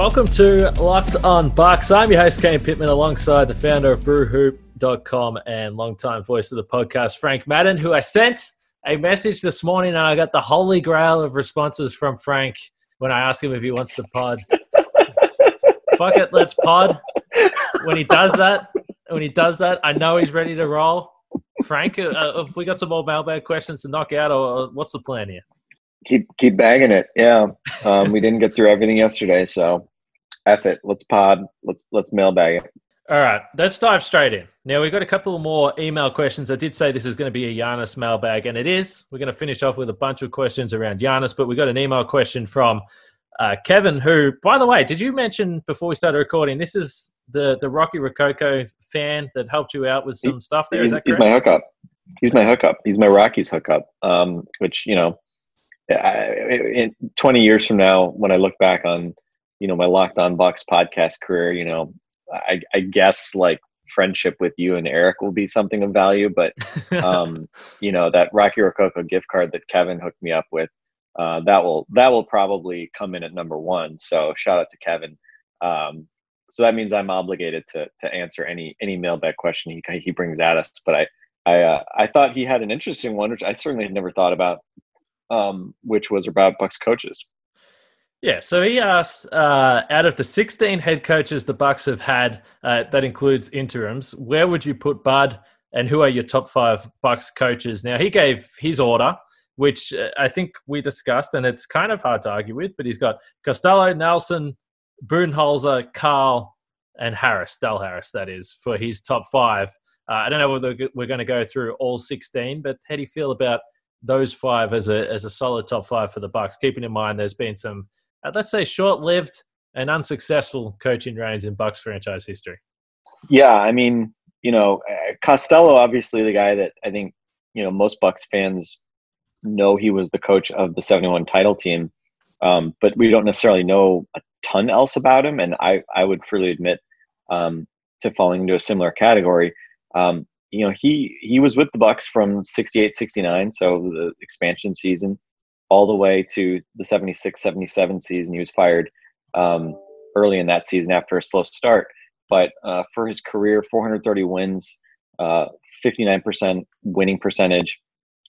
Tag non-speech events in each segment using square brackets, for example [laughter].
Welcome to Locked on Bucks. I'm your host, Kane Pittman, alongside the founder of BrewHoop.com and longtime voice of the podcast, Frank Madden, who I sent a message this morning and I got the holy grail of responses from Frank when I asked him if he wants to pod. [laughs] Fuck it, let's pod. When he does that, when he does that, I know he's ready to roll. Frank, uh, if we got some more mailbag questions to knock out, or what's the plan here? keep keep bagging it. Yeah, um, we didn't get through everything yesterday, so F it. Let's pod. Let's let's mailbag it. All right, let's dive straight in. Now we've got a couple more email questions. I did say this is going to be a Giannis mailbag, and it is. We're going to finish off with a bunch of questions around Giannis, but we got an email question from uh, Kevin, who, by the way, did you mention before we started recording? This is the the Rocky Rococo fan that helped you out with some He- stuff there. He's, Is that he's my hookup. He's my hookup. He's my Rockies hookup. Um, which you know, I, in 20 years from now, when I look back on you know my Locked On Bucks podcast career, you know, I, I guess like friendship with you and Eric will be something of value, but [laughs] um, you know that Rocky Rococo gift card that Kevin hooked me up with, uh, that will that will probably come in at number one. So shout out to Kevin. Um, so that means I'm obligated to to answer any any mailbag question he he brings at us. But I I uh, I thought he had an interesting one, which I certainly had never thought about, um, which was about Bucks coaches. Yeah, so he asked, uh, out of the 16 head coaches the Bucks have had, uh, that includes interims, where would you put Bud, and who are your top five Bucks coaches? Now he gave his order, which uh, I think we discussed, and it's kind of hard to argue with. But he's got Costello, Nelson, Budenholzer, Karl, and Harris, Del Harris, that is, for his top five. Uh, I don't know whether we're going to go through all 16, but how do you feel about those five as a as a solid top five for the Bucks? Keeping in mind there's been some uh, let's say short-lived and unsuccessful coaching reigns in Bucks franchise history. Yeah, I mean, you know, uh, Costello, obviously the guy that I think you know most Bucks fans know he was the coach of the '71 title team, um, but we don't necessarily know a ton else about him. And I, I would freely admit um, to falling into a similar category. Um, you know, he he was with the Bucks from '68, '69, so the expansion season, all the way to the '76, '77 season. He was fired um, early in that season after a slow start but uh, for his career, 430 wins, uh, 59% winning percentage,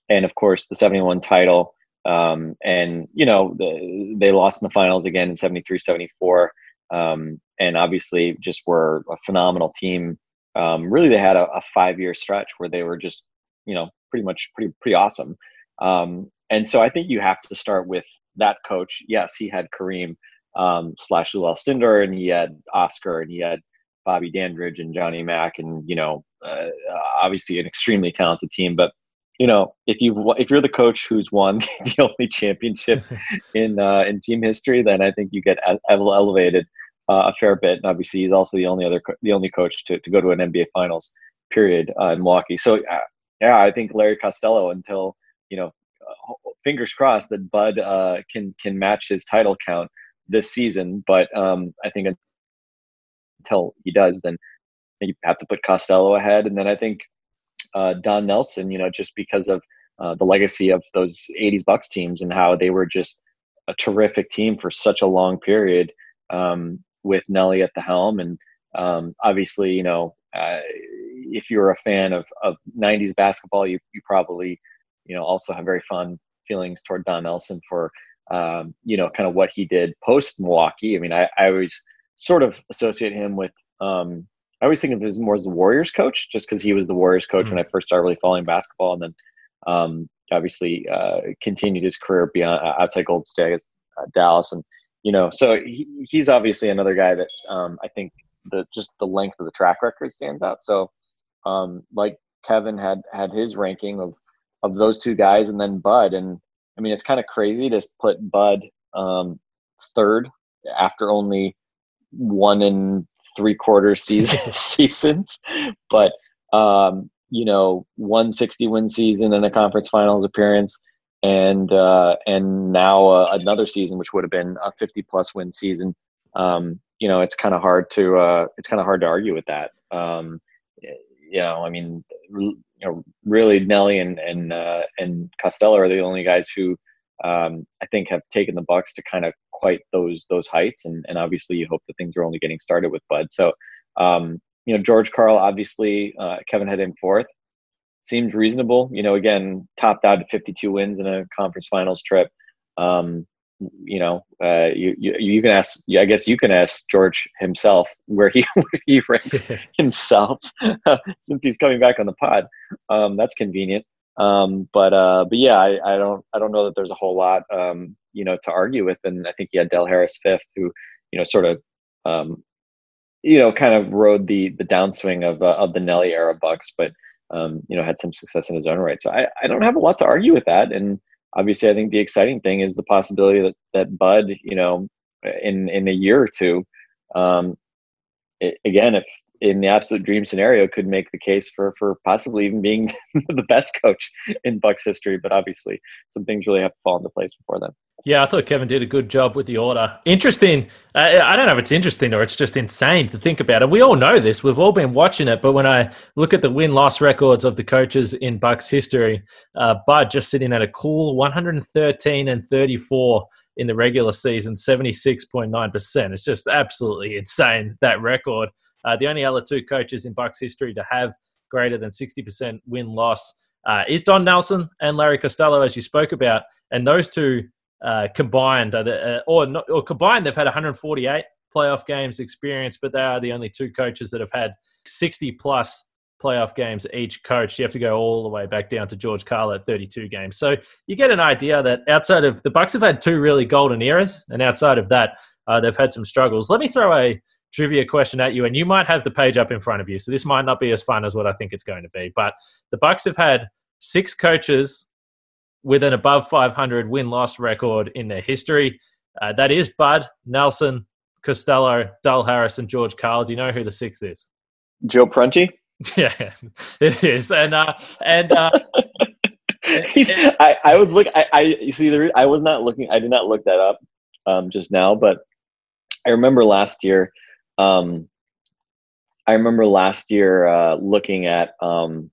and of course the 71 title. Um, and you know the, they lost in the finals again in 73, 74, um, and obviously just were a phenomenal team. Um, really, they had a, a five-year stretch where they were just you know pretty much pretty pretty awesome. Um, and so I think you have to start with that coach. Yes, he had Kareem um, slash Lou Alcindor, and he had Oscar, and he had Bobby Dandridge and Johnny Mack, and you know, uh, obviously an extremely talented team. But you know, if you if you're the coach who's won [laughs] the only championship [laughs] in uh, in team history, then I think you get ele- elevated uh, a fair bit. And obviously, he's also the only other co- the only coach to, to go to an NBA Finals. Period uh, in Milwaukee. So uh, yeah, I think Larry Costello until you know, uh, fingers crossed that Bud uh, can can match his title count this season. But um, I think until he does, then you have to put Costello ahead. And then I think uh, Don Nelson, you know, just because of uh, the legacy of those 80s Bucks teams and how they were just a terrific team for such a long period um, with Nelly at the helm. And um, obviously, you know, uh, if you're a fan of, of 90s basketball, you, you probably, you know, also have very fond feelings toward Don Nelson for, um, you know, kind of what he did post Milwaukee. I mean, I, I always sort of associate him with, um, I always think of him as more as the Warriors coach, just because he was the Warriors coach Mm. when I first started really following basketball, and then um, obviously uh, continued his career beyond uh, outside Gold State, uh, Dallas, and you know, so he, he's obviously another guy that um, I think the just the length of the track record stands out. So um, like Kevin had had his ranking of of those two guys, and then Bud. And I mean, it's kind of crazy to put Bud um, third after only one and three quarter [laughs] season seasons, but um, you know, 160 win season and a conference finals appearance, and uh, and now uh, another season which would have been a 50 plus win season. Um, you know, it's kind of hard to uh, it's kind of hard to argue with that. Um, you know, I mean, you know, really Nelly and and uh, and Costello are the only guys who um, I think have taken the Bucks to kind of quite those those heights, and and obviously you hope that things are only getting started with Bud. So um, you know, George Karl, obviously uh, Kevin had him fourth. Seems reasonable. You know, again, topped out at 52 wins in a conference finals trip. Um, you know, uh, you, you you can ask. I guess you can ask George himself where he [laughs] where he ranks [laughs] himself [laughs] since he's coming back on the pod. Um, that's convenient. Um, but uh, but yeah, I, I don't I don't know that there's a whole lot um, you know to argue with. And I think he had Del Harris fifth, who you know sort of um, you know kind of rode the the downswing of uh, of the Nelly era Bucks, but um, you know had some success in his own right. So I I don't have a lot to argue with that. And obviously, I think the exciting thing is the possibility that that Bud you know in in a year or two. Um, it, again, if in the absolute dream scenario could make the case for for possibly even being [laughs] the best coach in Bucks history. But obviously, some things really have to fall into place before then. Yeah, I thought Kevin did a good job with the order. Interesting. I don't know if it's interesting or it's just insane to think about. And we all know this. We've all been watching it. But when I look at the win loss records of the coaches in Bucks history, uh, Bud just sitting at a cool 113 and 34 in the regular season, 76.9%. It's just absolutely insane, that record. Uh, the only other two coaches in Bucks history to have greater than 60% win loss uh, is Don Nelson and Larry Costello, as you spoke about. And those two uh, combined, uh, or, not, or combined, they've had 148 playoff games experience, but they are the only two coaches that have had 60 plus playoff games each coach. You have to go all the way back down to George Karl at 32 games. So you get an idea that outside of the Bucks have had two really golden eras, and outside of that, uh, they've had some struggles. Let me throw a trivia question at you, and you might have the page up in front of you. So this might not be as fun as what I think it's going to be. But the Bucks have had six coaches with an above 500 win loss record in their history. Uh, that is Bud, Nelson, Costello, Del Harris, and George Karl. Do you know who the sixth is? Joe Prunty. [laughs] Yeah, it is, and uh, and uh, [laughs] He's, I, I was look. I, I you see, the, I was not looking. I did not look that up um, just now, but I remember last year um, I remember last year uh, looking at um,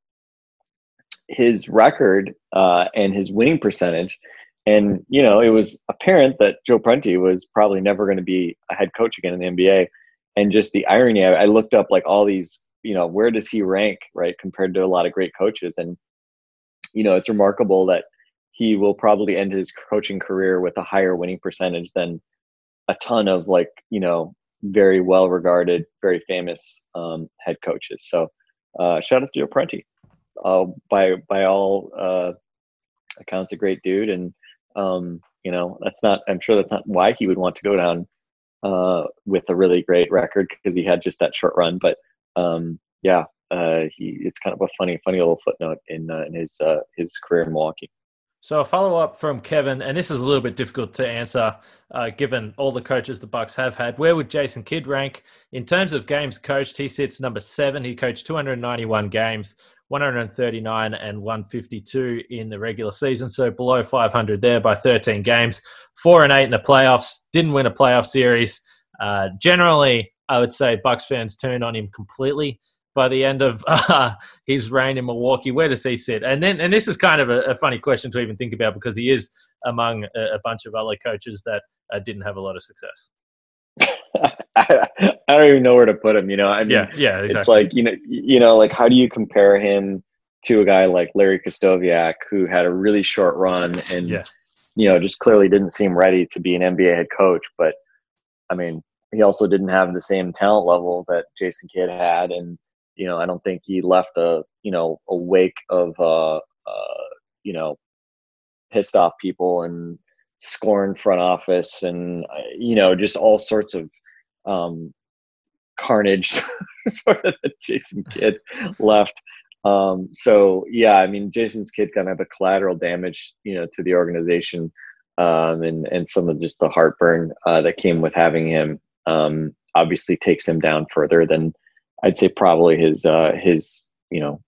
his record uh, and his winning percentage, and you know it was apparent that Joe Prunty was probably never going to be a head coach again in the NBA. And just the irony, I, I looked up like all these, you know, where does he rank, right, compared to a lot of great coaches, and you know, it's remarkable that he will probably end his coaching career with a higher winning percentage than a ton of like you know very well regarded, very famous um, head coaches. So uh, shout out to Joe Prunty. Uh, by by all uh, accounts, a great dude, and um, you know that's not. I'm sure that's not why he would want to go down uh, with a really great record because he had just that short run. But um, yeah, uh, he it's kind of a funny funny little footnote in uh, in his his career in Milwaukee. So a follow up from Kevin, and this is a little bit difficult to answer, uh, given all the coaches the Bucks have had. Where would Jason Kidd rank in terms of games coached? He sits number seven. He coached 291 games, 139 and 152 in the regular season, so below 500 there by 13 games. Four and eight in the playoffs. Didn't win a playoff series. Uh, generally, I would say Bucks fans turned on him completely by the end of [laughs] uh, his reign in Milwaukee? Where does he sit? And then, and this is kind of a, a funny question to even think about because he is among a, a bunch of other coaches that uh, didn't have a lot of success. I, [laughs] I, don't even know where to put him. You know, I mean, yeah, yeah, exactly. It's like you know, you know, like how do you compare him to a guy like Larry Krystkowiak who had a really short run and yeah. you know just clearly didn't seem ready to be an NBA head coach, but I mean, he also didn't have the same talent level that Jason Kidd had, and you know, I don't think he left a you know a wake of uh, uh, you know pissed off people and scorned front office and uh, you know just all sorts of um, carnage [laughs] sort of that Jason Kidd left. Um, so yeah, I mean, Jason's kid kind of a collateral damage, you know, to the organization, um, and and some of just the heartburn uh, that came with having him. Um, obviously, takes him down further than I'd say probably his uh, his you know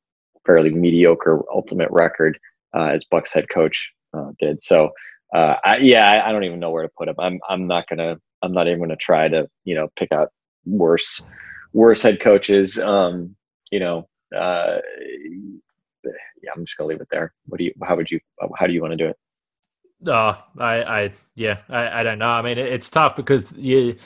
fairly mediocre ultimate record uh, as Bucks head coach uh, did. So uh, I, yeah, I, I, don't even know where to put him. I'm I'm not gonna I'm not even gonna try to you know pick out worse worse head coaches. Um, you know, uh, yeah, I'm just gonna leave it there. What do you? How would you? How do you want to do it? Oh, I, I, yeah, I, I don't know. I mean, it's tough because you,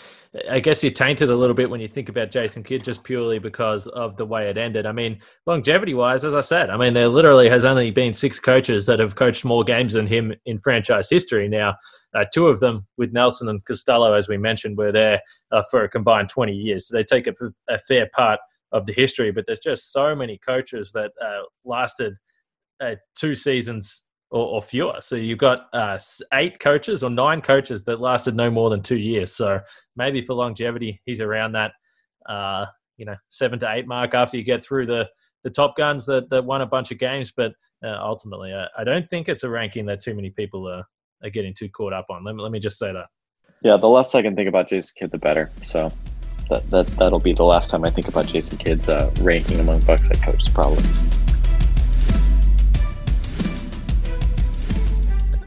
I guess you're tainted a little bit when you think about Jason Kidd just purely because of the way it ended. I mean, longevity wise, as I said, I mean, there literally has only been six coaches that have coached more games than him in franchise history. Now, uh, two of them with Nelson and Costello, as we mentioned, were there uh, for a combined 20 years. So they take a, a, fair part of the history, but there's just so many coaches that uh, lasted uh, two seasons or, or fewer. So you've got uh, eight coaches or nine coaches that lasted no more than two years. So maybe for longevity, he's around that, uh, you know, seven to eight mark after you get through the the top guns that, that won a bunch of games. But uh, ultimately, I, I, don't think it's a ranking that too many people are, are getting too caught up on. Let me, let me just say that. Yeah, the less I can think about Jason Kidd, the better. So that, that, that'll be the last time I think about Jason Kidd's uh, ranking among Bucks head coaches, probably.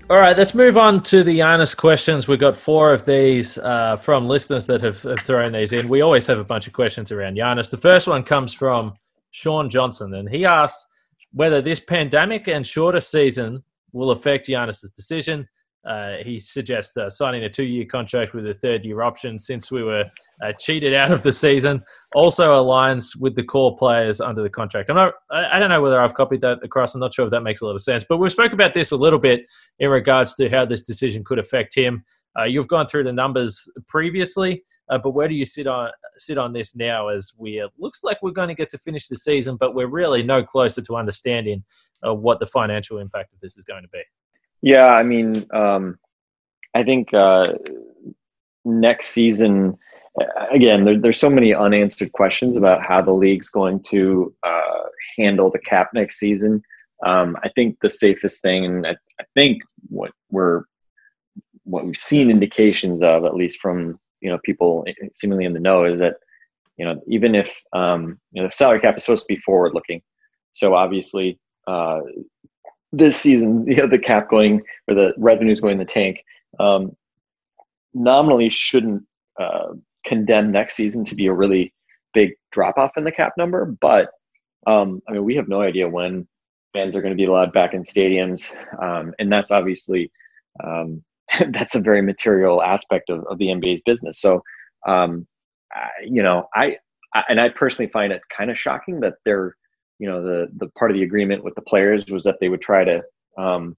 All right, let's move on to the Giannis questions. We've got four of these uh, from listeners that have, have, thrown these in. We always have a bunch of questions around Giannis. The first one comes from Sean Johnson, and he asks whether this pandemic and shorter season will affect Giannis's decision. Uh, he suggests uh, signing a two-year contract with a third-year option since we were uh, cheated out of the season. Also aligns with the core players under the contract. I'm not. I don't know whether I've copied that across. I'm not sure if that makes a lot of sense. But we spoke about this a little bit in regards to how this decision could affect him. Uh, you've gone through the numbers previously, uh, but where do you sit on sit on this now? As we uh, looks like we're going to get to finish the season, but we're really no closer to understanding what the financial impact of this is going to be. Yeah, I mean, um, I think uh, next season, again, there, there's so many unanswered questions about how the league's going to uh, handle the cap next season. Um, I think the safest thing, and I, I, think what we're what we've seen indications of, at least from you know people seemingly in the know, is that you know even if um, you know the salary cap is supposed to be forward looking, so obviously uh, this season, you know, the cap going or the revenues going in the tank, um, nominally shouldn't uh, condemn next season to be a really big drop off in the cap number. But um, I mean, we have no idea when fans are going to be allowed back in stadiums, um, and that's obviously um, [laughs] that's a very material aspect of, of the NBA's business. So, um, I, you know, I, I and I personally find it kind of shocking that they're you know the the part of the agreement with the players was that they would try to um,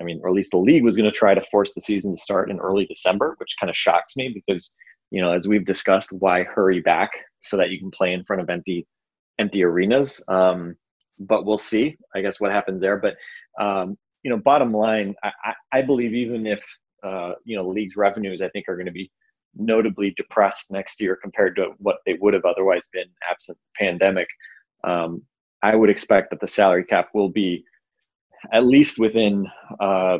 I mean, or at least the league was going to try to force the season to start in early December, which kind of shocks me because, you know, as we've discussed, why hurry back so that you can play in front of empty, empty arenas? Um, but we'll see, I guess, what happens there. But, um, you know, bottom line, I, I believe even if, uh, you know, the league's revenues, I think, are going to be notably depressed next year compared to what they would have otherwise been absent pandemic. Um, I would expect that the salary cap will be at least within uh,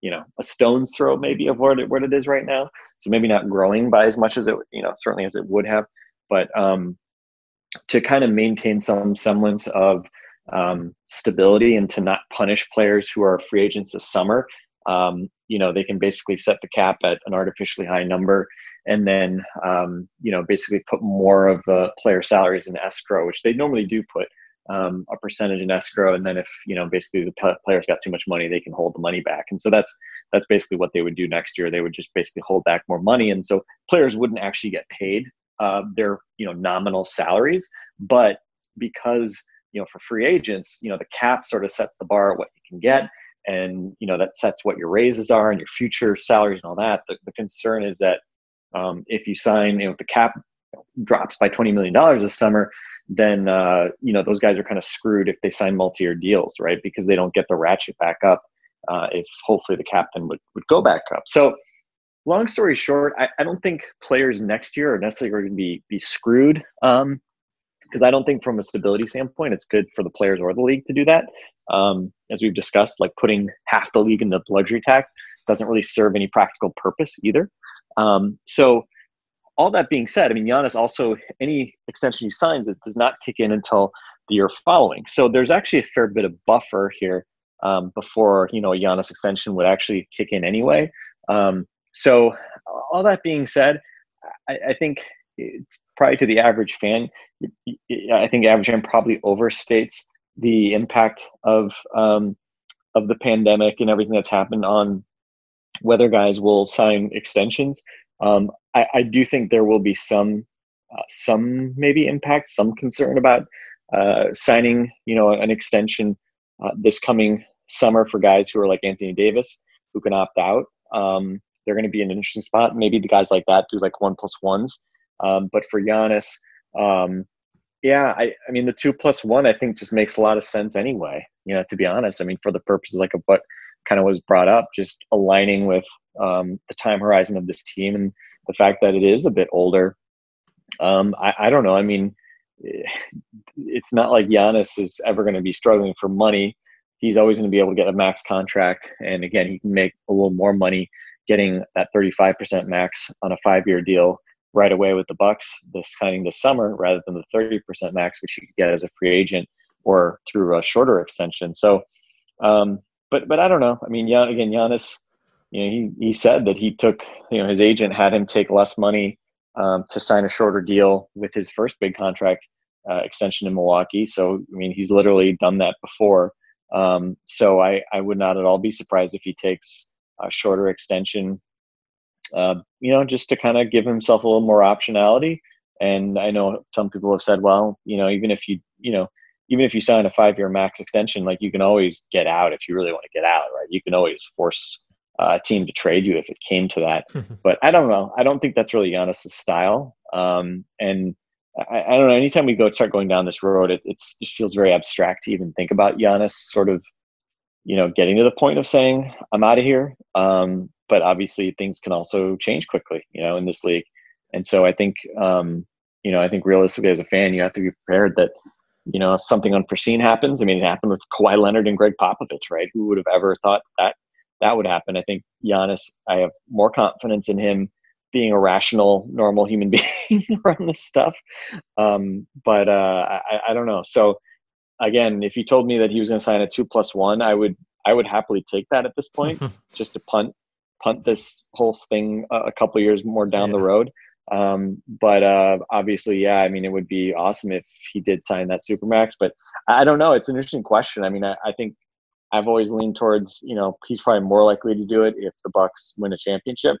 you know a stone's throw maybe of what it, where it is right now. So maybe not growing by as much as it you know certainly as it would have, but um, to kind of maintain some semblance of um, stability and to not punish players who are free agents this summer. Um, you know they can basically set the cap at an artificially high number and then um, you know basically put more of the player salaries in escrow which they normally do put um, a percentage in escrow, and then if you know basically the players got too much money, they can hold the money back. And so that's that's basically what they would do next year. They would just basically hold back more money, and so players wouldn't actually get paid uh, their you know nominal salaries, but because you know for free agents, you know the cap sort of sets the bar at what you can get, and you know that sets what your raises are and your future salaries and all that. The, the concern is that um, if you sign, you know, if the cap drops by twenty million dollars this summer then uh, you know those guys are kind of screwed if they sign multi-year deals, right? Because they don't get the ratchet back up uh, if hopefully the captain would would go back up. So long story short, I, I, don't think players next year are necessarily going to be be screwed. Um, because I don't think from a stability standpoint, it's good for the players or the league to do that. Um, as we've discussed, like putting half the league in the luxury tax doesn't really serve any practical purpose either. Um, so all that being said, I mean, Giannis also any extension he signs it does not kick in until the year following. So there's actually a fair bit of buffer here um, before you know a Giannis extension would actually kick in anyway. Um, so all that being said, I, I think probably to the average fan, I think average fan probably overstates the impact of um, of the pandemic and everything that's happened on whether guys will sign extensions. Um, I, I, do think there will be some uh, some maybe impact, some concern about uh, signing, you know, an extension uh, this coming summer for guys who are like Anthony Davis who can opt out. Um, they're going to be an interesting spot. Maybe the guys like that do like one plus ones. Um, but for Giannis, um, yeah, I, I mean the two plus one I think just makes a lot of sense anyway. You know, to be honest, I mean for the purposes like of what kind of was brought up, just aligning with um, the time horizon of this team and the fact that it is a bit older. Um, I, I don't know. I mean, it's not like Giannis is ever going to be struggling for money. He's always going to be able to get a max contract, and again, he can make a little more money getting that 35% max on a five-year deal right away with the Bucks this signing this summer, rather than the 30% max which you could get as a free agent or through a shorter extension. So, um, but but I don't know. I mean, again, Giannis, you know, he he said that he took, you know, his agent had him take less money um, to sign a shorter deal with his first big contract uh, extension in Milwaukee. So, I mean, he's literally done that before. Um, so, I, I would not at all be surprised if he takes a shorter extension, uh, you know, just to kind of give himself a little more optionality. And I know some people have said, well, you know, even if you, you know, even if you sign a five year max extension, like you can always get out if you really want to get out, right? You can always force uh, team to trade you if it came to that. [laughs] but I don't know. I don't think that's really Giannis' style. Um, and I, I, don't know. Anytime we go start going down this road, it it's, it feels very abstract to even think about Giannis sort of, you know, getting to the point of saying I'm out of here. Um, but obviously, things can also change quickly, you know, in this league. And so I think, um, you know, I think realistically as a fan, you have to be prepared that, you know, if something unforeseen happens, I mean, it happened with Kawhi Leonard and Gregg Popovich, right? Who would have ever thought that that would happen. I think Giannis, I have more confidence in him being a rational, normal human [laughs] being [laughs] around this stuff. Um, but uh, I, I, don't know. So again, if you told me that he was going to sign a two plus one, I would I would happily take that at this point, [laughs] just to punt punt this whole thing a, a couple years more down yeah. the road. Um, but uh, obviously, yeah, I mean, it would be awesome if he did sign that supermax. But I don't know. It's an interesting question. I mean, I, I think I've always leaned towards, you know, he's probably more likely to do it if the Bucks win a championship.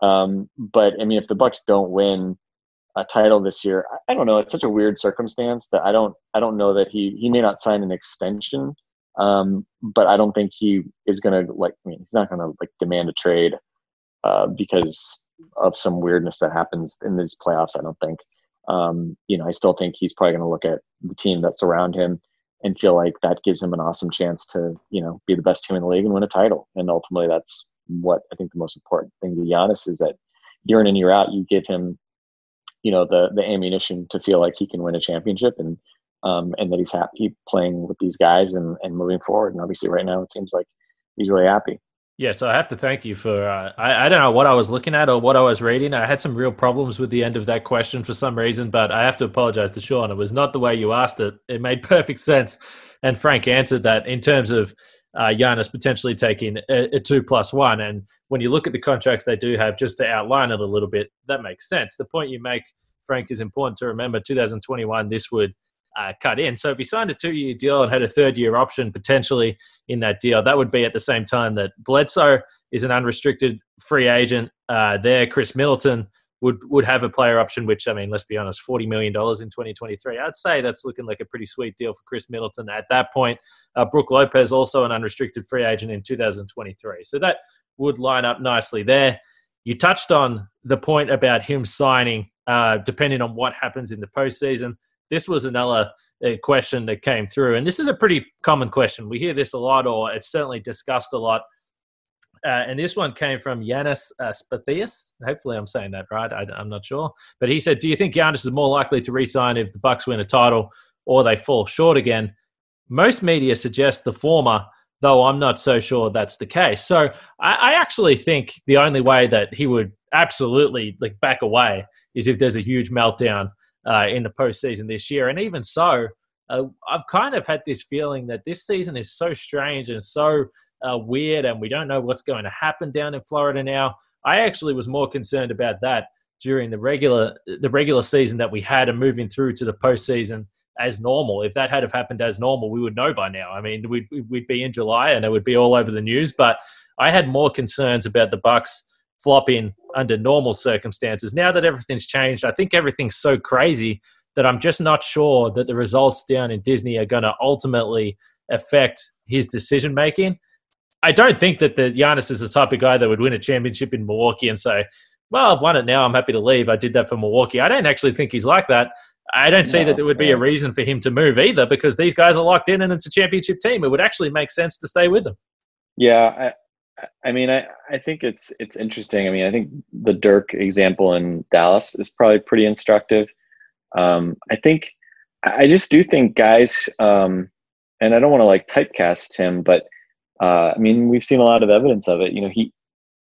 Um, but I mean, if the Bucks don't win a title this year, I, I, don't know. It's such a weird circumstance that I don't, I don't know that he he may not sign an extension, um, but I don't think he is gonna like. I mean, he's not gonna like demand a trade uh, because of some weirdness that happens in these playoffs. I don't think. Um, you know, I still think he's probably going to look at the team that's around him and feel like that gives him an awesome chance to, you know, be the best team in the league and win a title. And ultimately, that's what I think the most important thing to Giannis is that year in and year out, you give him, you know, the the ammunition to feel like he can win a championship and um, and that he's happy playing with these guys and, and moving forward. And obviously, right now, it seems like he's really happy. Yeah, so I have to thank you for. Uh, I, I don't know what I was looking at or what I was reading. I had some real problems with the end of that question for some reason, but I have to apologize to Sean. It was not the way you asked it. It made [laughs] perfect sense, and Frank answered that in terms of uh, Giannis potentially taking a, a, two plus one. And when you look at the contracts they do have, just to outline it a little bit, that makes sense. The point you make, Frank, is important to remember. 2021, this would uh, cut in. So if he signed a two year deal and had a third year option potentially in that deal, that would be at the same time that Bledsoe is an unrestricted free agent uh, there. Chris Middleton would would have a player option, which I mean, let's be honest, forty million dollars in twenty twenty three. I'd say that's looking like a pretty sweet deal for Chris Middleton at that point. Uh, Brook Lopez also an unrestricted free agent in two thousand twenty three, so that would line up nicely there. You touched on the point about him signing, uh, depending on what happens in the postseason this was another uh, question that came through, and this is a pretty common question. We hear this a lot, or it's certainly discussed a lot. uh, and this one came from Yanis uh, Spathias. Hopefully, I'm saying that right. I, am not sure, but he said, "Do you think Giannis is more likely to resign if the Bucks win a title or they fall short again?" Most media suggest the former, though I'm not so sure that's the case. So I, I actually think the only way that he would absolutely like back away is if there's a huge meltdown uh, in the postseason this year, and even so. Uh, I've kind of had this feeling that this season is so strange and so uh, weird, and we don't know what's going to happen down in Florida now. I actually was more concerned about that during the regular the regular season that we had and moving through to the postseason as normal. If that had have happened as normal, we would know by now. I mean, we'd we'd be in July and it would be all over the news. But I had more concerns about the Bucks flopping under normal circumstances. Now that everything's changed, I think everything's so crazy that I'm just not sure that the results down in Disney are going to ultimately affect his decision making. I don't think that the Giannis is the type of guy that would win a championship in Milwaukee and say, "Well, I've won it now. I'm happy to leave. I did that for Milwaukee." I don't actually think he's like that. I don't see no, that there would be a reason for him to move either because these guys are locked in and it's a championship team. It would actually make sense to stay with them. Yeah, I, mean, I, I think it's it's interesting. I mean, I think the Dirk example in Dallas is probably pretty instructive. Um, I think I just do think guys, um, and I don't want to like typecast him, but uh, I mean, we've seen a lot of evidence of it. You know, he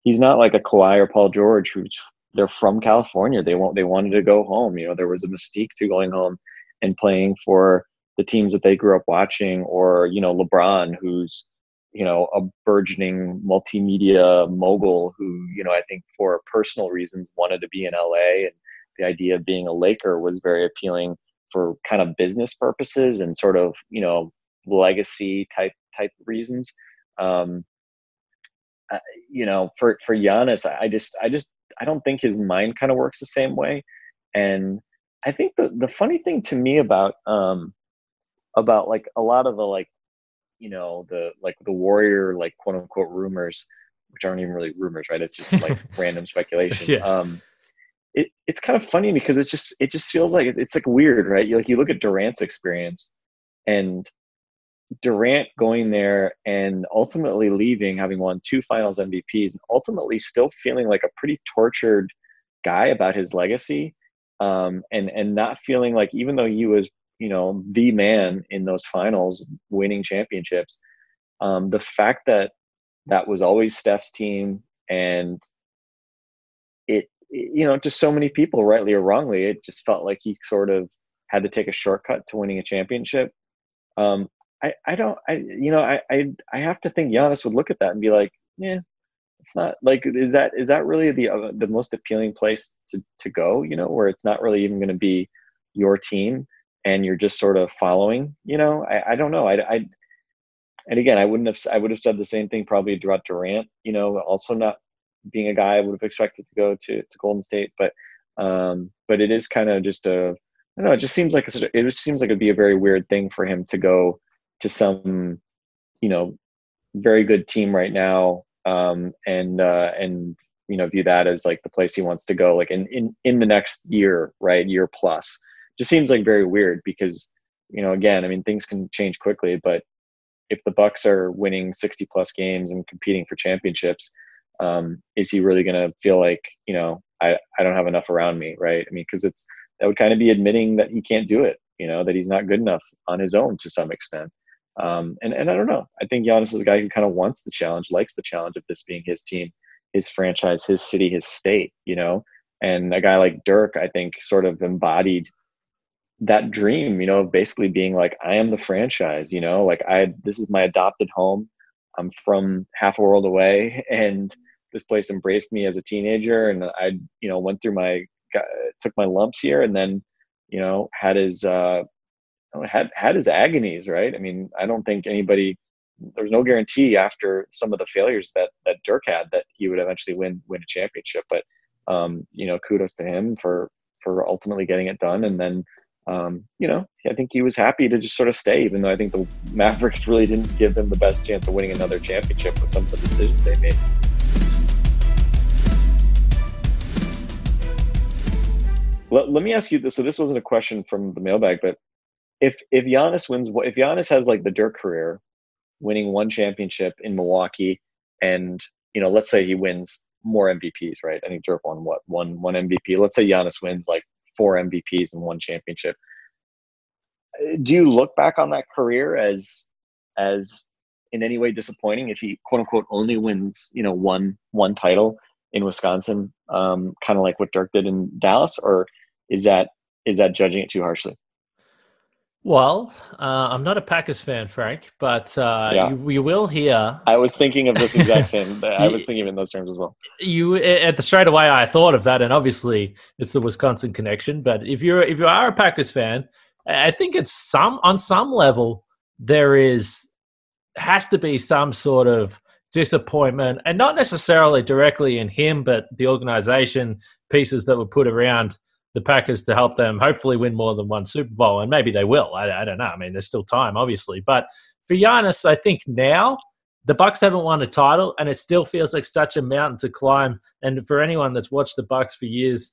he's not like a Kawhi or Paul George who's they're from California. They want they wanted to go home. You know, there was a mystique to going home and playing for the teams that they grew up watching, or you know, LeBron, who's you know a burgeoning multimedia mogul who you know I think for personal reasons wanted to be in LA, and the idea of being a Laker was very appealing for kind of business purposes and sort of you know legacy type type reasons. Um, uh, you know, for for Giannis, I just I just I don't think his mind kind of works the same way. And I think the the funny thing to me about um about like a lot of the like you know the like the warrior like quote unquote rumors which aren't even really rumors right it's just like [laughs] random speculation yeah. um it, it's kind of funny because it's just it just feels like it's like weird right you like you look at durant's experience and Durant going there and ultimately leaving, having won two finals MVPs, and ultimately still feeling like a pretty tortured guy about his legacy. Um, and and not feeling like even though he was, you know, the man in those finals, winning championships, um, the fact that that was always Steph's team and it, you know, to so many people, rightly or wrongly, it just felt like he sort of had to take a shortcut to winning a championship. Um, I, I don't I you know I, I I have to think Giannis would look at that and be like yeah it's not like is that is that really the uh, the most appealing place to to go you know where it's not really even going to be your team and you're just sort of following you know? I, I don't know. I, I and again I wouldn't have I would have said the same thing probably about Durant you know? Also not being a guy I would have expected to go to to Golden State but um but it is kind of just a I don't know it just seems like a, it just seems like it'd be a very weird thing for him to go to some you know very good team right now um, and uh, and you know view that as like the place he wants to go like in in in the next year right? Year plus just seems like very weird because you know again i mean things can change quickly but if the bucks are winning 60 plus games and competing for championships um, is he really going to feel like you know I, I don't have enough around me right i mean because it's that would kind of be admitting that he can't do it you know that he's not good enough on his own to some extent um, and, and I don't know. I think Giannis is a guy who kind of wants the challenge, likes the challenge of this being his team, his franchise, his city, his state, you know? And a guy like Dirk, I think, sort of embodied that dream, you know, of basically being like, I am the franchise, you know, like I, this is my adopted home. I'm from half a world away [laughs] and this place embraced me as a teenager. And I, you know, went through my, took my lumps here and then, you know, had his, uh, had had his agonies, right? I mean, I don't think anybody there's no guarantee after some of the failures that that Dirk had that he would eventually win win a championship. But um, you know, kudos to him for for ultimately getting it done. And then um, you know, I think he was happy to just sort of stay, even though I think the Mavericks really didn't give them the best chance of winning another championship with some of the decisions they made. Let, let me ask you this. So this wasn't a question from the mailbag, but if if Giannis wins, if Giannis has like the Dirk career, winning one championship in Milwaukee and you know, let's say he wins more MVPs, right? I think Dirk won what one one MVP. Let's say Giannis wins like four MVPs and one championship. Do you look back on that career as as in any way disappointing if he quote unquote only wins, you know, one one title in Wisconsin, um, kind of like what Dirk did in Dallas, or is that is that judging it too harshly? Well, uh, I'm not a Packers fan, Frank, but uh, yeah. you, you, will hear. I was thinking of this exact same. [laughs] I was thinking in those terms as well. You at the straight away, I thought of that, and obviously it's the Wisconsin connection. But if you're if you are a Packers fan, I think it's some on some level there is has to be some sort of disappointment, and not necessarily directly in him, but the organization pieces that were put around the Packers to help them hopefully win more than one Super Bowl, and maybe they will. I, I don't know. I mean, there's still time, obviously, but for Giannis, I think now the Bucks haven't won a title, and it still feels like such a mountain to climb. And for anyone that's watched the Bucks for years,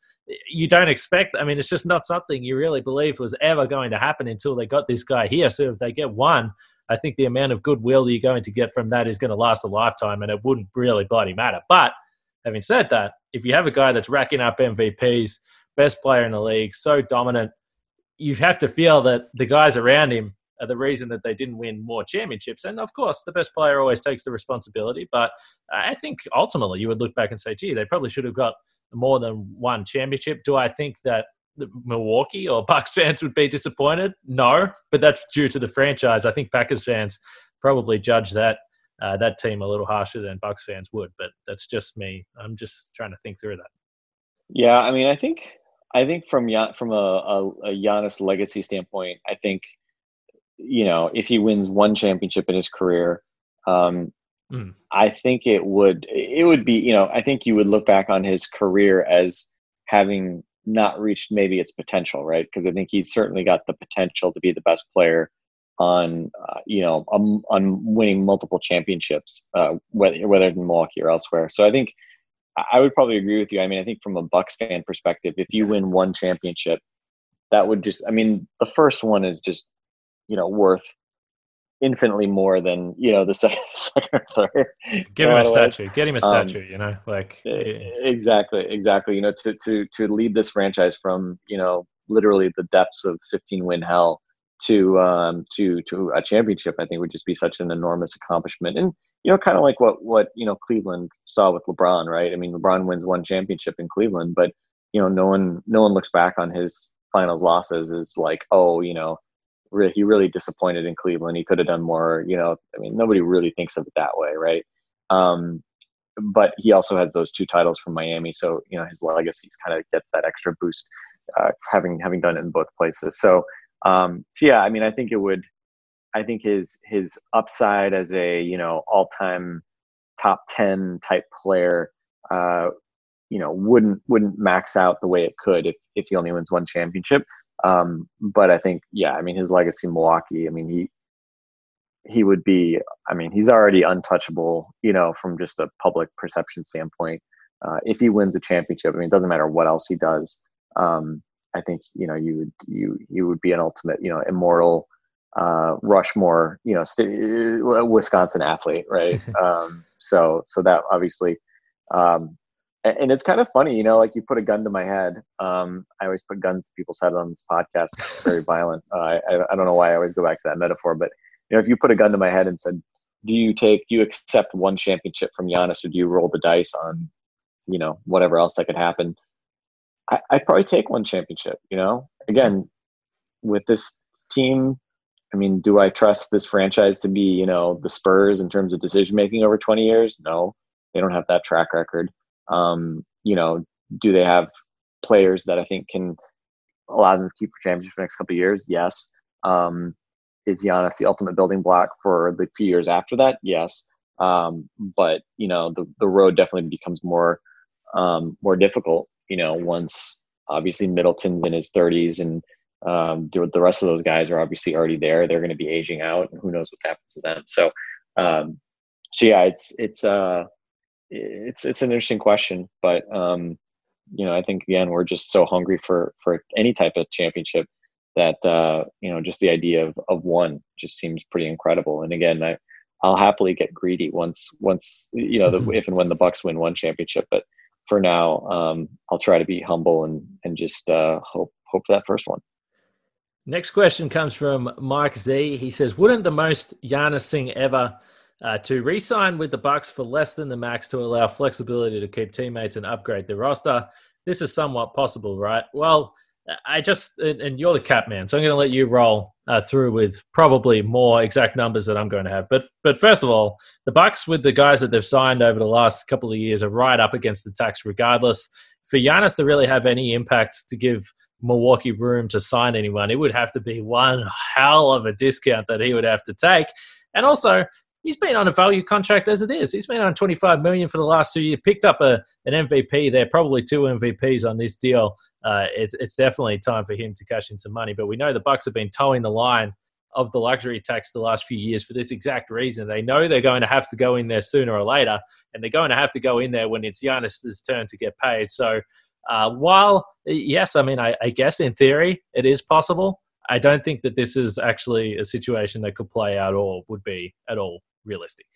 you don't expect. I mean, it's just not something you really believe was ever going to happen until they got this guy here. So if they get one, I think the amount of goodwill you're going to get from that is going to last a lifetime, and it wouldn't really bloody matter. But having said that, if you have a guy that's racking up MVPs best player in the league, so dominant. You have to feel that the guys around him are the reason that they didn't win more championships. And of course, the best player always takes the responsibility. But I think ultimately you would look back and say, gee, they probably should have got more than one championship. Do I think that Milwaukee or Bucks fans would be disappointed? No, but that's due to the franchise. I think Packers fans probably judge that uh, that team a little harsher than Bucks fans would. But that's just me. I'm just trying to think through that. Yeah, I mean, I think I think from from a, a, a Giannis legacy standpoint, I think you know if he wins one championship in his career, um, mm. I think it would it would be you know I think you would look back on his career as having not reached maybe its potential, right? Because I think he's certainly got the potential to be the best player on uh, you know um, on winning multiple championships, uh, whether whether in Milwaukee or elsewhere. So I think I would probably agree with you. I mean, I think from a Bucks fan perspective, if you win one championship, that would just I mean, the first one is just, you know, worth infinitely more than, you know, the [laughs] second, second or third. Give him a statue. Get him a um, statue, um, you know, like exactly, exactly. You know, to to to lead this franchise from, you know, literally the depths of 15 win hell to um to to a championship, I think would just be such an enormous accomplishment. And you know, kind of like what what you know Cleveland saw with LeBron, right? I mean, LeBron wins one championship in Cleveland, but you know, no one no one looks back on his finals losses as like, oh, you know, re- he really disappointed in Cleveland. He could have done more. You know, I mean, nobody really thinks of it that way, right? Um, but he also has those two titles from Miami, so you know his legacy kind of gets that extra boost, uh, having having done it in both places. So, um, so yeah, I mean, I think it would I think his his upside as a you know all time top ten type player, uh, you know, wouldn't wouldn't max out the way it could if if he only wins one championship. Um, but I think yeah, I mean his legacy Milwaukee. I mean he he would be. I mean he's already untouchable. You know, from just a public perception standpoint. Uh, if he wins a championship, I mean, it doesn't matter what else he does. Um, I think you know you would you you would be an ultimate you know immortal uh, Rushmore, you know, st- uh, Wisconsin athlete, right? [laughs] um, so, so that obviously, um, and, and, it's kind of funny, you know, like you put a gun to my head. Um, I always put guns to people's head on this podcast. It's very [laughs] violent. Uh, I, I don't know why I always go back to that metaphor, but you know, if you put a gun to my head and said, "Do you take, do you accept one championship from Giannis, or do you roll the dice on, you know, whatever else that could happen?" I, I'd probably take one championship. You know, again, with this team I mean, do I trust this franchise to be, you know, the Spurs in terms of decision making over 20 years? No, they don't have that track record. Um, you know, do they have players that I think can allow them to keep for championship for the next couple of years? Yes. Um, is Giannis the ultimate building block for the few years after that? Yes. Um, but you know, the the road definitely becomes more um, more difficult. You know, once obviously Middleton's in his 30s and um, the rest of those guys are obviously already there. They're going to be aging out, and who knows what happens to them. So, um, so yeah, it's it's uh, it's it's an interesting question, but um, you know, I think again we're just so hungry for for any type of championship that uh, you know just the idea of of one just seems pretty incredible. And again, I I'll happily get greedy once once you know the, [laughs] if and when the Bucks win one championship. But for now, um, I'll try to be humble and and just uh, hope hope for that first one. Next question comes from Mike Z. He says, "Wouldn't the most Giannis thing ever uh, to re-sign with the Bucks for less than the max to allow flexibility to keep teammates and upgrade the roster? This is somewhat possible, right? Well." I just and you're the cap man, so I'm going to let you roll uh, through with probably more exact numbers that I'm going to have. But but first of all, the Bucks with the guys that they've signed over the last couple of years are right up against the tax, regardless. For Giannis to really have any impact to give Milwaukee room to sign anyone, it would have to be one hell of a discount that he would have to take. And also, he's been on a value contract as it is. He's been on 25 million for the last two years. Picked up a an MVP there, probably two MVPs on this deal. Uh, it's it's definitely time for him to cash in some money. But we know the Bucks have been toeing the line of the luxury tax the last few years for this exact reason. They know they're going to have to go in there sooner or later, and they're going to have to go in there when it's Giannis's turn to get paid. So. Uh, while yes, I mean, I, I guess in theory it is possible. I don't think that this is actually a situation that could play out or would be at all realistic.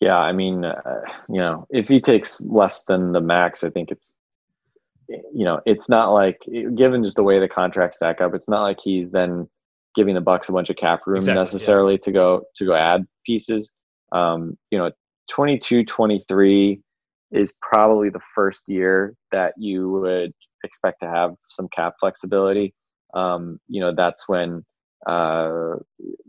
Yeah, I mean, uh, you know, if he takes less than the max, I think it's, you know, it's not like given just the way the contracts stack up, it's not like he's then giving the Bucks a bunch of cap room exactly, necessarily yeah. to go to go add pieces. Um, you know, 22, 23 is probably the first year that you would expect to have some cap flexibility. Um, you know, that's when uh,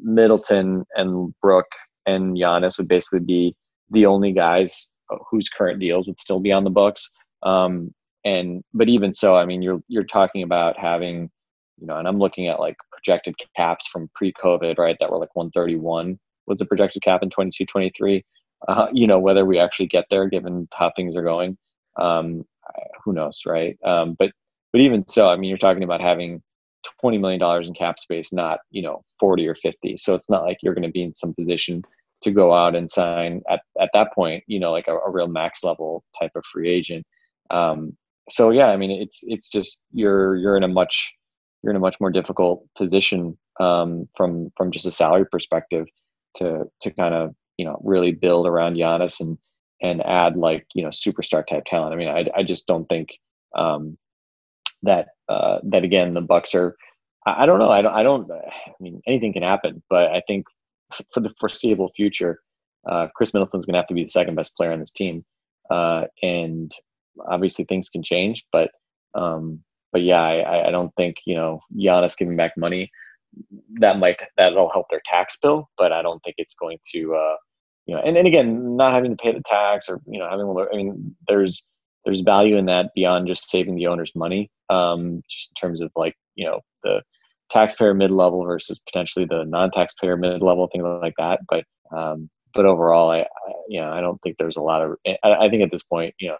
Middleton and Brook and Giannis would basically be the only guys whose current deals would still be on the books. Um, and but even so, I mean, you're you're talking about having, you know, and I'm looking at like projected caps from pre-COVID, right? That were like 131 was the projected cap in 22, 23. Uh, you know, whether we actually get there, given how things are going, um, who knows, right? Um, but but even so, I mean, you're talking about having 20 million dollars in cap space, not you know 40 or 50. So it's not like you're going to be in some position to go out and sign at, at that point, you know, like a, a real max level type of free agent. Um, so yeah, I mean, it's it's just you're you're in a much you're in a much more difficult position um, from from just a salary perspective to to kind of you know really build around Giannis and and add like you know superstar type talent. I mean, I I just don't think um, that uh, that again the Bucks are. I, don't know. I don't. I don't. I mean, anything can happen, but I think [laughs] for the foreseeable future, uh, Khris Middleton's going to have to be the second best player on this team. Uh, and obviously things can change, but um, but yeah, I, I don't think you know Giannis giving back money that might that'll help their tax bill, but I don't think it's going to uh, you know. And, and again, not having to pay the tax or you know having I mean, there's there's value in that beyond just saving the owner's money, um, just in terms of like you know the taxpayer mid level versus potentially the non taxpayer mid level, things like that. But um, but overall, I, I you know I don't think there's a lot of. I, I think at this point, you know,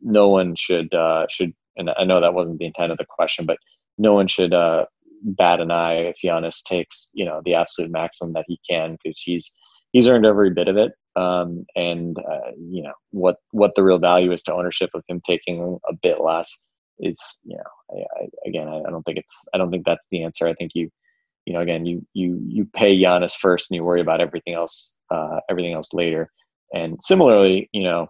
no one should uh, should. And I know that wasn't the intent of the question, but no one should uh, bat an eye if Giannis takes you know the absolute maximum that he can because he's he's earned every bit of it. Um, and uh, you know what what the real value is to ownership of him taking a bit less is you know I, I, again I, I, don't think it's I don't think that's the answer. I think you you know again you you you pay Giannis first and you worry about everything else uh, everything else later. And similarly, you know,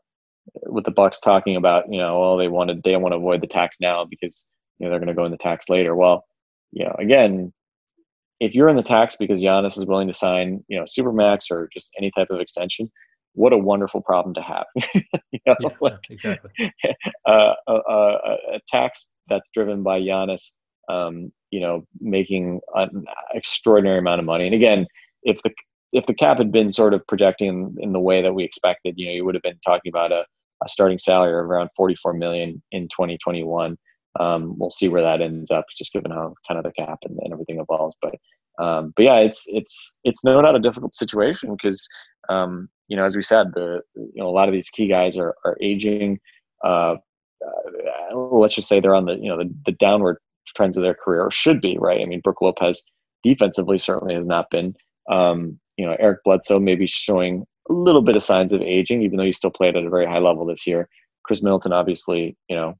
with the Bucks talking about you know well they wanted they want to avoid the tax now because you know they're going to go in the tax later. Well, you know again. If you're in the tax because Giannis is willing to sign, you know, supermax or just any type of extension, what a wonderful problem to have. [laughs] you know, yeah, like, exactly. [laughs] Uh, a, a, a, tax that's driven by Giannis, um, you know, making an extraordinary amount of money. And again, if the if the cap had been sort of projecting in, in the way that we expected, you know, you would have been talking about a, a starting salary of around 44 million in 2021. Um, we'll see where that ends up, just given how kind of the cap and, and everything evolves. But um, but yeah, it's it's it's no doubt a difficult situation because um, you know, as we said, the you know a lot of these key guys are are aging. Uh, uh, let's just say they're on the you know the, the downward trends of their career, or should be right. I mean, Brook Lopez defensively certainly has not been. Um, you know, Eric Bledsoe may be showing a little bit of signs of aging, even though he still played at a very high level this year. Khris Middleton, obviously, you know,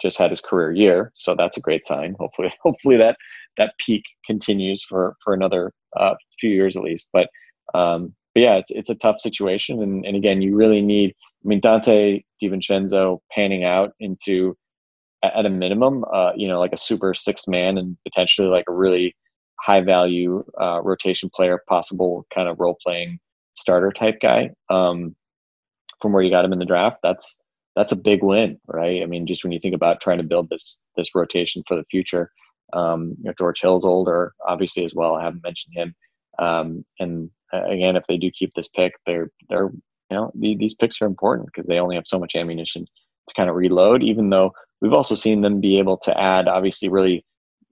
just had his career year, so that's a great sign. Hopefully, [laughs] hopefully that that peak continues for for another uh, few years at least. But um, but yeah, it's it's a tough situation, and and again, you really need. I mean, Donte DiVincenzo panning out into at a minimum, uh, you know, like a super six man and potentially like a really high value uh, rotation player, possible kind of role playing starter type guy. Um, from where you got him in the draft, that's that's a big win, right? I mean, just when you think about trying to build this this rotation for the future, um, you know, George Hill's older, obviously as well. I haven't mentioned him. Um, and uh, again, if they do keep this pick, they're they're you know the, these picks are important because they only have so much ammunition to kind of reload. Even though we've also seen them be able to add obviously really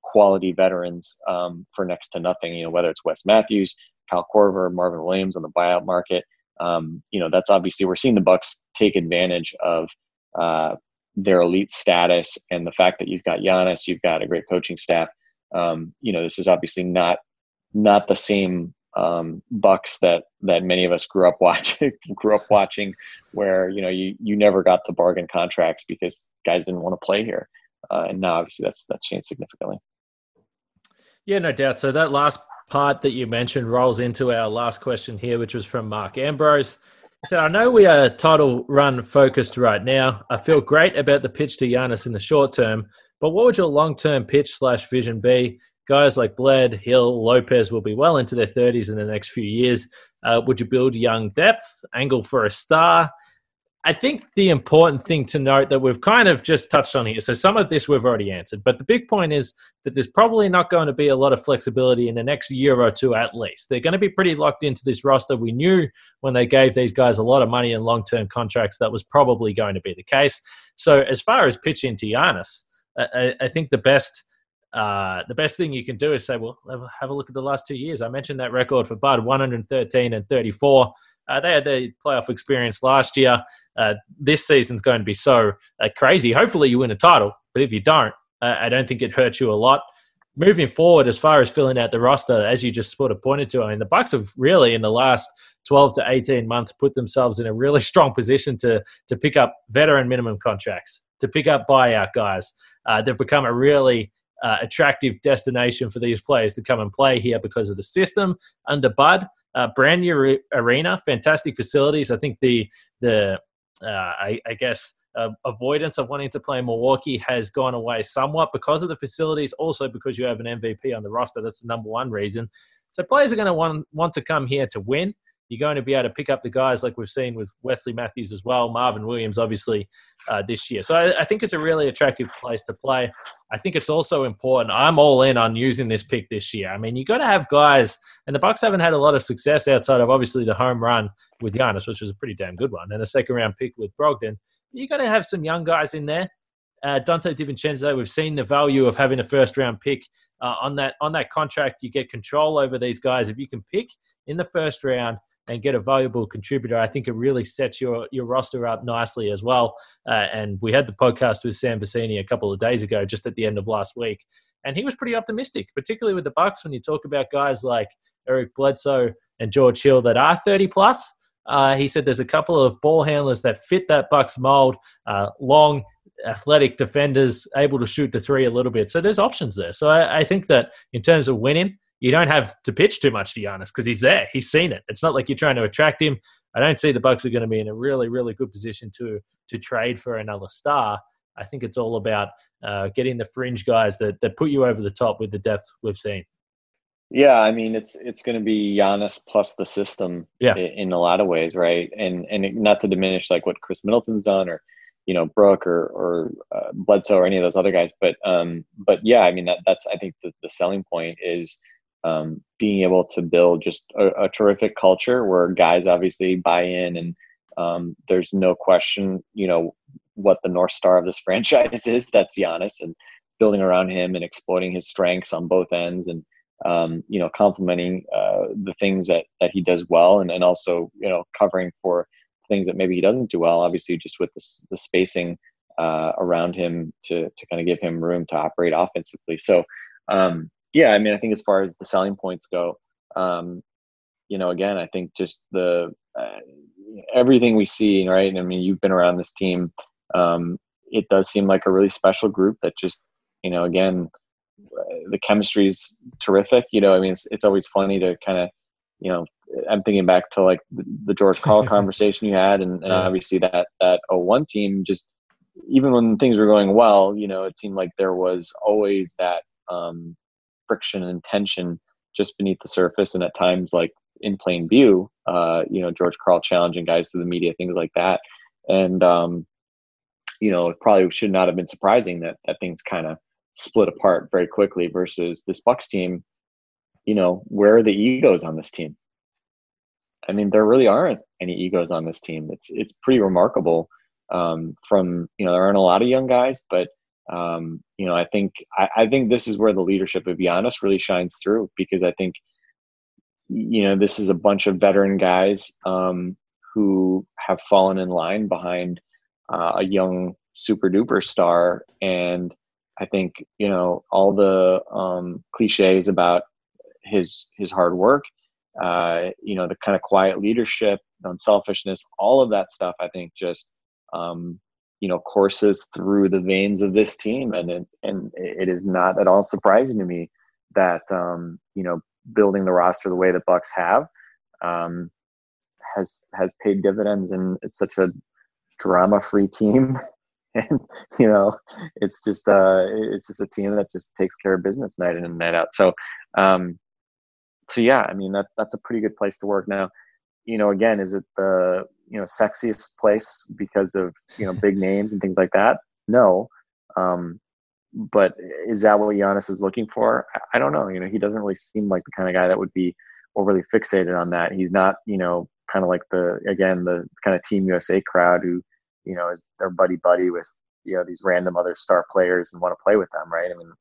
quality veterans um, for next to nothing. You know, whether it's Wes Matthews, Kyle Korver, Marvin Williams on the buyout market. Um, you know, that's obviously we're seeing the Bucks take advantage of uh, their elite status and the fact that you've got Giannis, you've got a great coaching staff. Um, you know, this is obviously not not the same um, Bucks that that many of us grew up [laughs] watching grew up watching, where you know you you never got the bargain contracts because guys didn't want to play here, uh, and now obviously that's that's changed significantly. Yeah, no doubt. So that last part that you mentioned rolls into our last question here, which was from Mark Ambrose. He said, I know we are title run focused right now. I feel great about the pitch to Giannis in the short term, but what would your long term pitch slash vision be? Guys like Bled, Hill, Lopez will be well into their 30s in the next few years. Uh, would you build young depth, angle for a star? I think the important thing to note that we've kind of just touched on here, so some of this we've already answered, but the big point is that there's probably not going to be a lot of flexibility in the next year or two at least. They're going to be pretty locked into this roster. We knew when they gave these guys a lot of money and long term contracts that was probably going to be the case. So, as far as pitching to Giannis, I, I think the best. Uh, the best thing you can do is say, well, have a look at the last two years. I mentioned that record for Bud 113 and 34. Uh, they had their playoff experience last year. Uh, this season's going to be so uh, crazy. Hopefully, you win a title, but if you don't, uh, I don't think it hurts you a lot. Moving forward, as far as filling out the roster, as you just sort of pointed to, I mean, the Bucks have really in the last 12 to 18 months put themselves in a really [laughs] strong position to to pick up veteran minimum contracts, to pick up buyout guys. Uh, they've become a really uh, attractive destination for these players to come and play here because of the system under Bud. Uh, brand new re- arena, fantastic facilities. I think the the uh, I, I, guess uh, avoidance of wanting to play Milwaukee has gone away somewhat because of the facilities. Also because you have an MVP on the roster. That's the number one reason. So players are going to want want to come here to win. You're going to be able to pick up the guys like we've seen with Wesley Matthews as well, Marvin Williams, obviously, uh, this year. So I, I, think it's a really attractive place to play. I think it's also important. I'm all in on using this pick this year. I mean, you got to have guys, and the Bucks haven't had a lot of success outside of obviously the home run with Giannis, which was a pretty damn good one, and a second round pick with Brogdon. You got to have some young guys in there. Uh, Donte DiVincenzo, we've seen the value of having a first round pick uh, on that on that contract. You get control over these guys if you can pick in the first round and get a valuable contributor, I think it really sets your your roster up nicely as well. Uh, and we had the podcast with Sam Vecenie a couple of days ago, just at the end of last week, and he was pretty optimistic, particularly with the Bucks when you talk about guys like Eric Bledsoe and George Hill that are 30 plus. Uh, he said there's a couple of ball handlers that fit that Bucks mold, uh, long, athletic defenders, able to shoot the three a little bit. So there's options there. So I, I think that in terms of winning, you don't have to pitch too much to Giannis because he's there. He's seen it. It's not like you're trying to attract him. I don't see the Bucks are going to be in a really, really good position to to trade for another star. I think it's all about uh, getting the fringe guys that, that put you over the top with the depth we've seen. Yeah, I mean it's it's going to be Giannis plus the system. Yeah. in a lot of ways, right? And and not to diminish like what Khris Middleton's done or you know Brook or or uh, Bledsoe or any of those other guys, but um, but yeah, I mean that that's I think the, the selling point is um, being able to build just a, a, terrific culture where guys obviously buy in and um, there's no question, you know, what the North Star of this [laughs] franchise is. That's Giannis and building around him and exploiting his strengths on both ends and, um, you know, complementing uh, the things that, that he does well and, and also, you know, covering for things that maybe he doesn't do well, obviously just with the, the spacing uh, around him to, to kind of give him room to operate offensively. So, um, yeah, I mean, I think as far as the selling points go, um, you know, again, I think just the uh, everything we see, right? I mean, you've been around this team. Um, it does seem like a really special group that just, you know, again, the chemistry is terrific. You know, I mean, it's it's always funny to kind of, you know, I'm thinking back to like the, the George Karl [laughs] conversation you had, and, and obviously that that 01 team just even when things were going well, you know, it seemed like there was always that um, friction and tension just beneath the surface, and at times like in plain view. Uh, you know, George Karl challenging guys to the media, things like that, and um, you know, it probably should not have been surprising that that things kind of split apart very quickly versus this Bucks team. You know, where are the egos on this team? I mean, there really aren't any egos on this team. It's it's pretty remarkable. Um, from you know, there aren't a lot of young guys, but um, you know, I think I, I, think this is where the leadership of Giannis really shines through because I think you know this is a bunch of veteran guys um, who have fallen in line behind uh, a young super duper star, and I think you know all the um, cliches about his his hard work, uh, you know, the kind of quiet leadership, unselfishness, all of that stuff. I think just um, you know courses through the veins of this team, and it, and it is not at all surprising to me that um, you know building the roster the way the Bucks have um, has has paid dividends, and it's such a drama-free team. [laughs] and you know, it's just uh, it's just a team that just takes care of business night in and night out. So, um, so yeah, I mean that that's a pretty good place to work now. You know, again, is it the you know sexiest place because of you know big names and things like that? No, um, but is that what Giannis is looking for? I don't know. You know, he doesn't really seem like the kind of guy that would be overly fixated on that. He's not, you know, kind of like the again the kind of Team USA crowd who, you know, is their buddy buddy with you know these random other star players and want to play with them, right? I mean,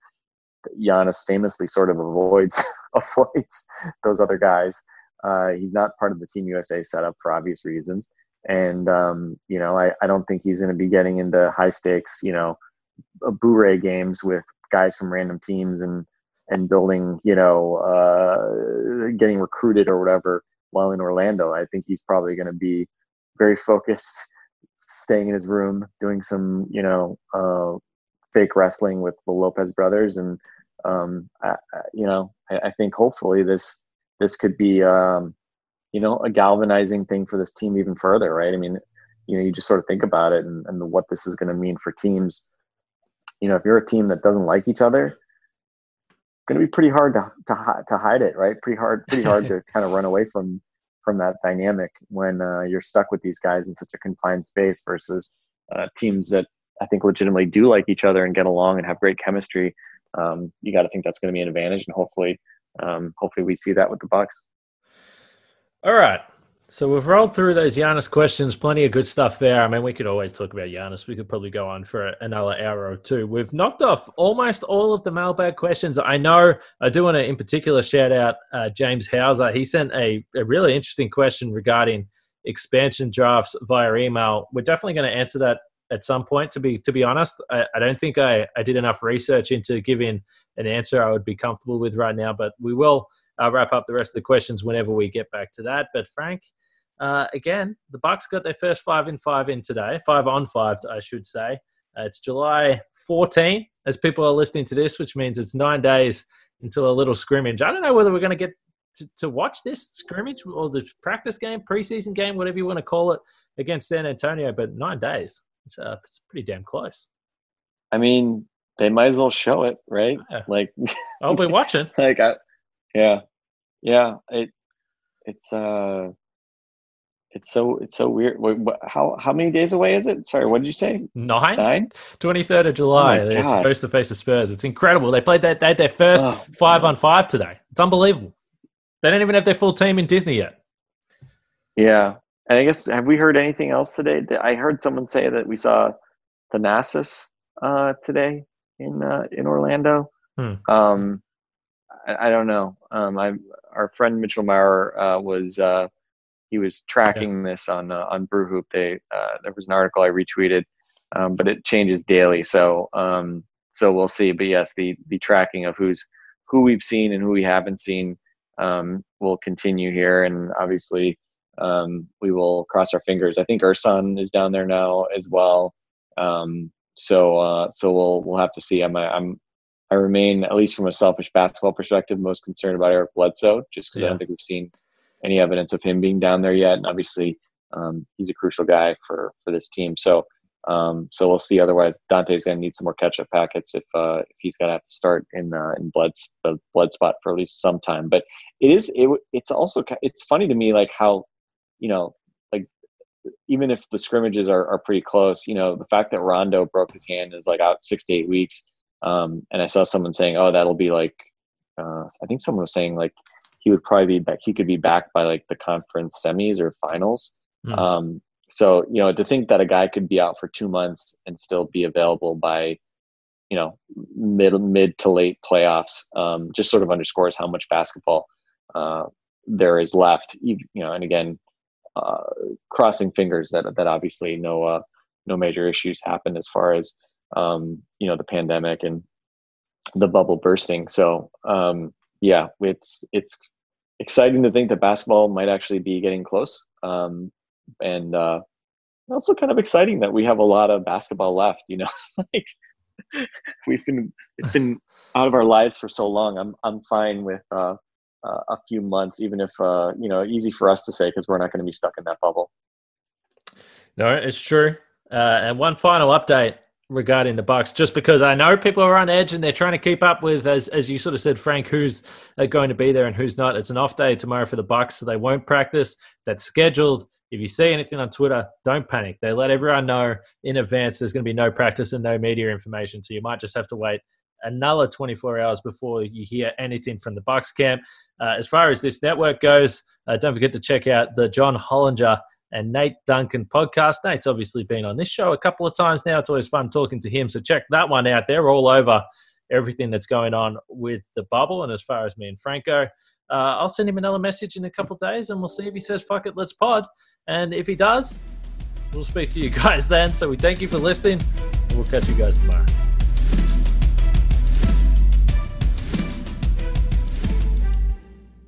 Giannis famously sort of avoids [laughs] avoids those other guys. Uh, he's not part of the Team USA setup for obvious reasons, and um, you know, I, I don't think he's going to be getting into high stakes, you know, Boo-Ray games with guys from random teams and and building, you know, uh, getting recruited or whatever while in Orlando. I think he's probably going to be very focused, staying in his room, doing some, you know, uh, fake wrestling with the Lopez brothers, and um, I, you know, I, I, think hopefully this this could be, um, you know, a galvanizing thing for this team even further, right? I mean, you know, you just sort of think about it and, and what this is going to mean for teams you know, if you're a team that doesn't like each other, it's going to be pretty hard to, to, to hide it, right? Pretty hard, pretty hard to [laughs] kind of run away from, from that dynamic when uh, you're stuck with these guys in such a confined space versus uh, teams that I think legitimately do like each other and get along and have great chemistry. Um, you got to think that's going to be an advantage, and hopefully, um, hopefully we see that with the Bucks. All right, so we've rolled through those Giannis questions, plenty of good stuff there. I mean, we could always talk about Giannis. We could probably go on for another hour or two. We've knocked off almost all of the mailbag questions. I know I do want to, in particular, shout out uh, James Hauser. He sent a, a really interesting question regarding expansion drafts via email. We're definitely going to answer that at some point. To be to be honest, I, I don't think I, I did enough research into giving an answer I would be comfortable with right now, but we will uh, wrap up the rest of the questions whenever we get back to that. But Frank, uh, again, the Bucks got their first five in five in today, five on five, I should say. Uh, it's July 14 as people are listening to this, which means it's nine days until a little scrimmage. I don't know whether we're going to get to, to watch this scrimmage or the practice game, preseason game, whatever you want to call it, against San Antonio, but nine days. It's, uh, it's pretty damn close. I mean, they might as well show it, right? Yeah. Like, I'll be [laughs] watching. like, I, yeah, yeah. It it's uh, it's so it's so weird. Wait, what, how how many days away is it? Sorry, what did you say? Nine. Nine. Twenty third of July. Oh They're supposed to face the Spurs. It's incredible. They played that. They had their first oh, five on five today. It's unbelievable. They don't even have their full team in Disney yet. Yeah, and I guess have we heard anything else today? I heard someone say that we saw Thanasis uh, today in uh, in Orlando. Hmm. Um, I, I don't know. Um, I our friend Mitchell Maurer uh, was uh, he was tracking yeah. this on uh, on Brew Hoop. They uh, there was an article I retweeted, um, but it changes daily. So um, so we'll see. But yes, the the tracking of who's who we've seen and who we haven't seen um, will continue here, and obviously um, we will cross our fingers. I think Ersan is down there now as well. Um, so uh, so we'll we'll have to see. I'm I'm I remain, at least from a selfish basketball perspective, most concerned about Eric Bledsoe, just because yeah. I don't think we've seen any evidence of him being down there yet. And obviously, um, he's a crucial guy for for this team. So um, so we'll see. Otherwise, Donte's going to need some more catch up packets if uh, if he's going to have to start in uh, in blood the blood spot for at least some time. But it is it, it's also it's funny to me like how you know like even if the scrimmages are, are pretty close, you know the fact that Rondo broke his hand is like out six to eight weeks. Um, and I saw someone saying, "Oh, that'll be like," uh, I think someone was saying like he would probably be back. He could be back by like the conference semis or finals. Mm. Um, so you know, to think that a guy could be out for two months and still be available by, you know, mid mid to late playoffs, um, just sort of underscores how much basketball uh, there is left. You, know, and again, uh, crossing fingers that that obviously no uh, no major issues happen as far as um, you know the pandemic and the bubble bursting. So um, yeah, it's it's exciting to think that basketball might actually be getting close. Um, and uh, also kind of exciting that we have a lot of basketball left. You know, [laughs] like we've been it's been out of our lives for so long. I'm I'm fine with uh, uh, a few months, even if uh, you know easy for us to say because we're not going to be stuck in that bubble. No, it's true. Uh, and one final update regarding the Bucks, just because I know people are on edge and they're trying to keep up with, as as you sort of said, Frank, who's uh, going to be there and who's not. It's an off day tomorrow for the Bucks, so they won't practice. That's scheduled. If you see anything on Twitter, don't panic. They let everyone know in advance there's going to be no practice and no media information, so you might just have to wait another 24 hours before you hear anything from the Bucks camp. Uh, as far as this network goes, uh, don't forget to check out the John Hollinger and Nate Duncan podcast. Nate's obviously been on this show a couple of times now. It's always fun talking to him. So check that one out. They're all over everything that's going on with the bubble. And as far as me and Franco, uh, I'll send him another message in a couple of days and we'll see if he says, fuck it, let's pod. And if he does, we'll speak to you [laughs] guys then. So we thank you for listening. And we'll catch you guys tomorrow.